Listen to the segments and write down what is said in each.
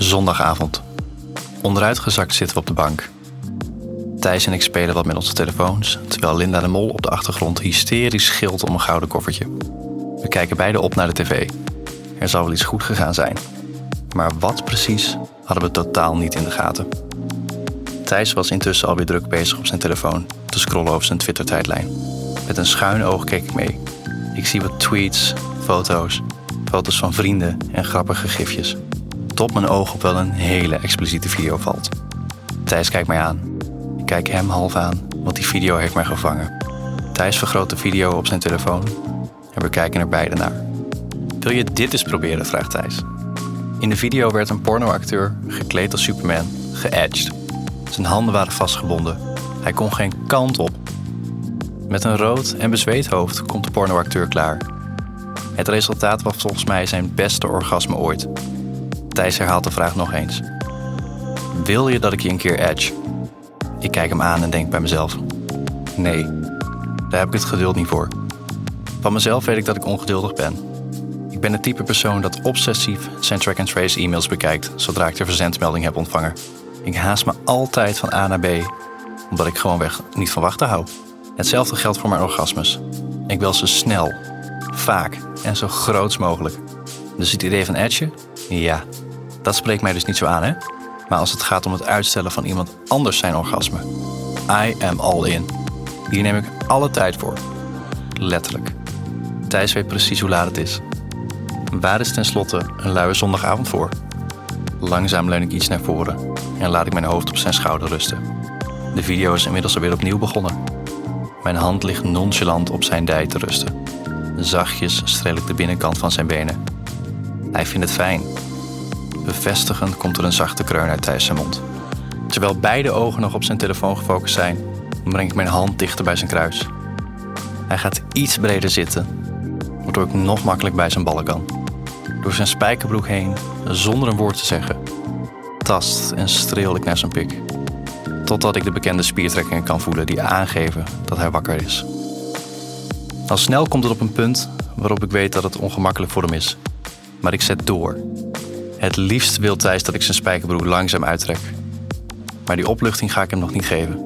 Zondagavond. Onderuitgezakt zitten we op de bank. Thijs en ik spelen wat met onze telefoons, terwijl Linda de Mol op de achtergrond hysterisch gilt om een gouden koffertje. We kijken beide op naar de tv. Er zal wel iets goed gegaan zijn. Maar wat precies hadden we totaal niet in de gaten. Thijs was intussen alweer druk bezig op zijn telefoon te scrollen over zijn Twitter-tijdlijn. Met een schuin oog keek ik mee. Ik zie wat tweets, foto's, foto's van vrienden en grappige gifjes. Tot mijn oog op wel een hele expliciete video valt. Thijs kijkt mij aan. Ik kijk hem half aan, want die video heeft mij gevangen. Thijs vergroot de video op zijn telefoon en we kijken er beide naar. Wil je dit eens proberen? vraagt Thijs. In de video werd een pornoacteur, gekleed als Superman, geëdged. Zijn handen waren vastgebonden. Hij kon geen kant op. Met een rood en bezweet hoofd komt de pornoacteur klaar. Het resultaat was volgens mij zijn beste orgasme ooit. Herhaalt de vraag nog eens. Wil je dat ik je een keer edge? Ik kijk hem aan en denk bij mezelf. Nee, daar heb ik het geduld niet voor. Van mezelf weet ik dat ik ongeduldig ben. Ik ben het type persoon dat obsessief zijn track-and-trace e-mails bekijkt zodra ik de verzendmelding heb ontvangen. Ik haast me altijd van A naar B, omdat ik gewoonweg niet van wachten hou. Hetzelfde geldt voor mijn orgasmes. Ik wil ze snel, vaak en zo groots mogelijk. Dus het idee van edge? Ja, dat spreekt mij dus niet zo aan, hè? Maar als het gaat om het uitstellen van iemand anders zijn orgasme, I am all in. Hier neem ik alle tijd voor. Letterlijk. Thijs weet precies hoe laat het is. Waar is tenslotte een luie zondagavond voor? Langzaam leun ik iets naar voren en laat ik mijn hoofd op zijn schouder rusten. De video is inmiddels alweer opnieuw begonnen. Mijn hand ligt nonchalant op zijn dij te rusten. Zachtjes streel ik de binnenkant van zijn benen. Hij vindt het fijn. Bevestigend komt er een zachte kreun uit Thijs zijn mond. Terwijl beide ogen nog op zijn telefoon gefocust zijn, breng ik mijn hand dichter bij zijn kruis. Hij gaat iets breder zitten, waardoor ik nog makkelijk bij zijn ballen kan. Door zijn spijkerbroek heen, zonder een woord te zeggen, tast en streel ik naar zijn pik. Totdat ik de bekende spiertrekkingen kan voelen die aangeven dat hij wakker is. Al snel komt het op een punt waarop ik weet dat het ongemakkelijk voor hem is. Maar ik zet door. Het liefst wil Thijs dat ik zijn spijkerbroek langzaam uittrek. Maar die opluchting ga ik hem nog niet geven.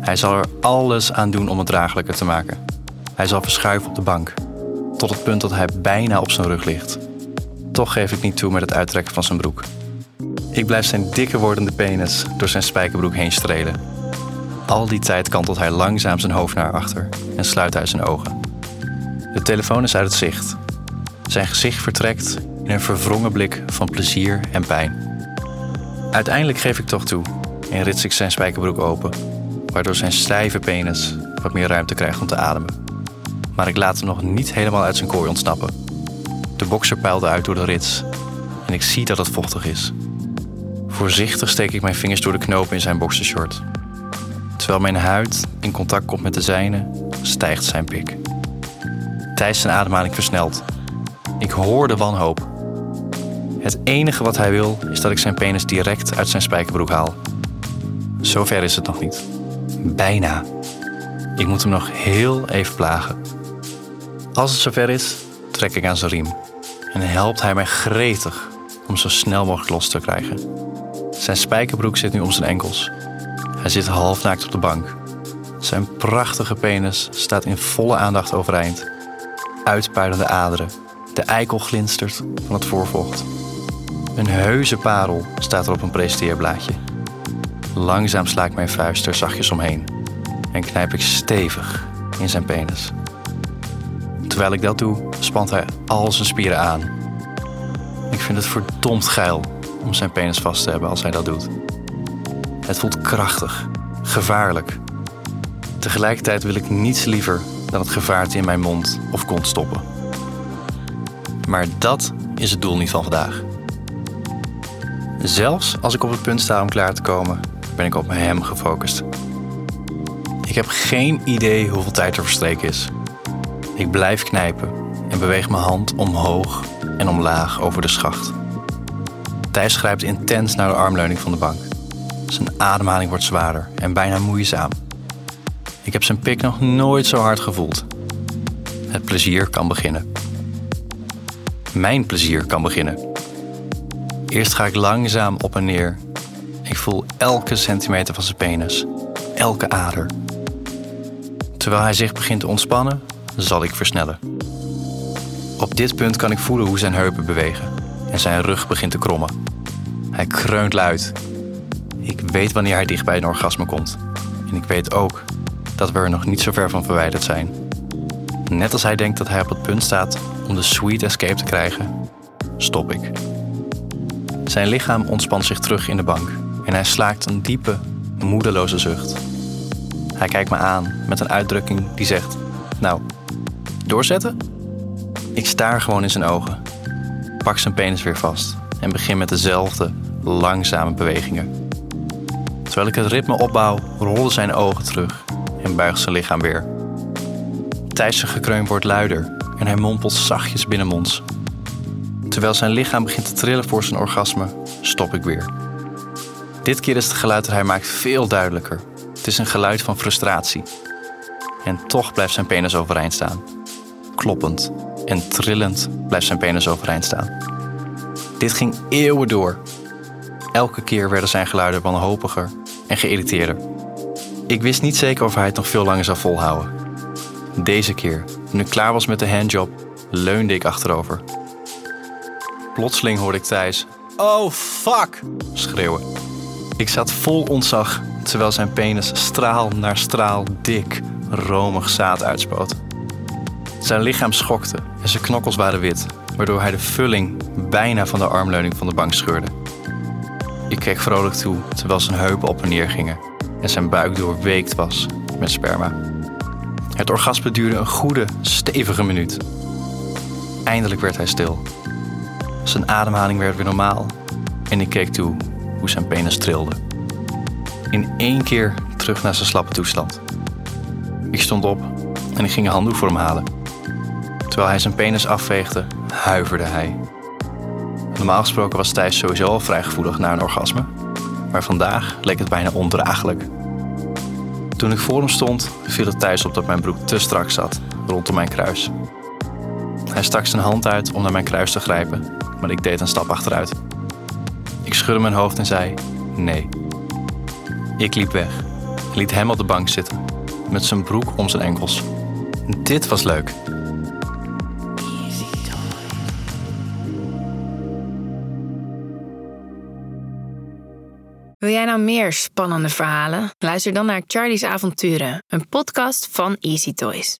Hij zal er alles aan doen om het draaglijker te maken. Hij zal verschuiven op de bank, tot het punt dat hij bijna op zijn rug ligt. Toch geef ik niet toe met het uittrekken van zijn broek. Ik blijf zijn dikker wordende penis door zijn spijkerbroek heen strelen. Al die tijd kantelt hij langzaam zijn hoofd naar achter en sluit hij zijn ogen. De telefoon is uit het zicht. Zijn gezicht vertrekt in een verwrongen blik van plezier en pijn. Uiteindelijk geef ik toch toe en rits ik zijn spijkerbroek open, waardoor zijn stijve penis wat meer ruimte krijgt om te ademen. Maar ik laat hem nog niet helemaal uit zijn kooi ontsnappen. De bokser pijlt uit door de rits en ik zie dat het vochtig is. Voorzichtig steek ik mijn vingers door de knopen in zijn boxershort. Terwijl mijn huid in contact komt met de zijne, stijgt zijn pik. Thijs zijn ademhaling versnelt. Ik hoor de wanhoop. Het enige wat hij wil is dat ik zijn penis direct uit zijn spijkerbroek haal. Zover is het nog niet. Bijna. Ik moet hem nog heel even plagen. Als het zover is, trek ik aan zijn riem en helpt hij mij gretig om zo snel mogelijk los te krijgen. Zijn spijkerbroek zit nu om zijn enkels. Hij zit halfnaakt op de bank. Zijn prachtige penis staat in volle aandacht overeind. Uitpuilende aderen. De eikel glinstert van het voorvocht. Een heuse parel staat er op een presenteerblaadje. Langzaam sla ik mijn vuist er zachtjes omheen en knijp ik stevig in zijn penis. Terwijl ik dat doe, spant hij al zijn spieren aan. Ik vind het verdomd geil om zijn penis vast te hebben als hij dat doet. Het voelt krachtig, gevaarlijk. Tegelijkertijd wil ik niets liever dan het gevaarte in mijn mond of kont stoppen. Maar dat is het doel niet van vandaag. Zelfs als ik op het punt sta om klaar te komen, ben ik op hem gefocust. Ik heb geen idee hoeveel tijd er verstreken is. Ik blijf knijpen en beweeg mijn hand omhoog en omlaag over de schacht. Thijs grijpt intens naar de armleuning van de bank. Zijn ademhaling wordt zwaarder en bijna moeizaam. Ik heb zijn pik nog nooit zo hard gevoeld. Het plezier kan beginnen. Mijn plezier kan beginnen. Eerst ga ik langzaam op en neer. Ik voel elke centimeter van zijn penis, elke ader. Terwijl hij zich begint te ontspannen, zal ik versnellen. Op dit punt kan ik voelen hoe zijn heupen bewegen en zijn rug begint te krommen. Hij kreunt luid. Ik weet wanneer hij dicht bij een orgasme komt. En ik weet ook dat we er nog niet zo ver van verwijderd zijn. Net als hij denkt dat hij op het punt staat om de sweet escape te krijgen, stop ik. Zijn lichaam ontspant zich terug in de bank en hij slaakt een diepe, moedeloze zucht. Hij kijkt me aan met een uitdrukking die zegt: Nou, doorzetten? Ik staar gewoon in zijn ogen, pak zijn penis weer vast en begin met dezelfde langzame bewegingen. Terwijl ik het ritme opbouw, rollen zijn ogen terug en buigt zijn lichaam weer. Thijs' gekreun wordt luider en hij mompelt zachtjes binnenmonds. Terwijl zijn lichaam begint te trillen voor zijn orgasme, stop ik weer. Dit keer is het geluid dat hij maakt veel duidelijker. Het is een geluid van frustratie. En toch blijft zijn penis overeind staan. Kloppend en trillend blijft zijn penis overeind staan. Dit ging eeuwen door. Elke keer werden zijn geluiden wanhopiger en geïrriteerder. Ik wist niet zeker of hij het nog veel langer zou volhouden. Deze keer, toen ik klaar was met de handjob, leunde ik achterover. Plotseling hoorde ik Thijs: Oh fuck! schreeuwen. Ik zat vol ontzag terwijl zijn penis straal naar straal dik, romig zaad uitspoot. Zijn lichaam schokte en zijn knokkels waren wit, waardoor hij de vulling bijna van de armleuning van de bank scheurde. Ik keek vrolijk toe terwijl zijn heupen op en neer gingen en zijn buik doorweekt was met sperma. Het orgasme duurde een goede, stevige minuut. Eindelijk werd hij stil. Zijn ademhaling werd weer normaal en ik keek toe hoe zijn penis trilde. In één keer terug naar zijn slappe toestand. Ik stond op en ik ging een handdoek voor hem halen. Terwijl hij zijn penis afveegde, huiverde hij. Normaal gesproken was Thijs sowieso al vrij gevoelig naar een orgasme, maar vandaag leek het bijna ondraaglijk. Toen ik voor hem stond, viel het Thijs op dat mijn broek te strak zat, rondom mijn kruis. Hij stak zijn hand uit om naar mijn kruis te grijpen, maar ik deed een stap achteruit. Ik schudde mijn hoofd en zei: Nee. Ik liep weg liet hem op de bank zitten, met zijn broek om zijn enkels. Dit was leuk. Wil jij nou meer spannende verhalen? Luister dan naar Charlie's Avonturen, een podcast van Easy Toys.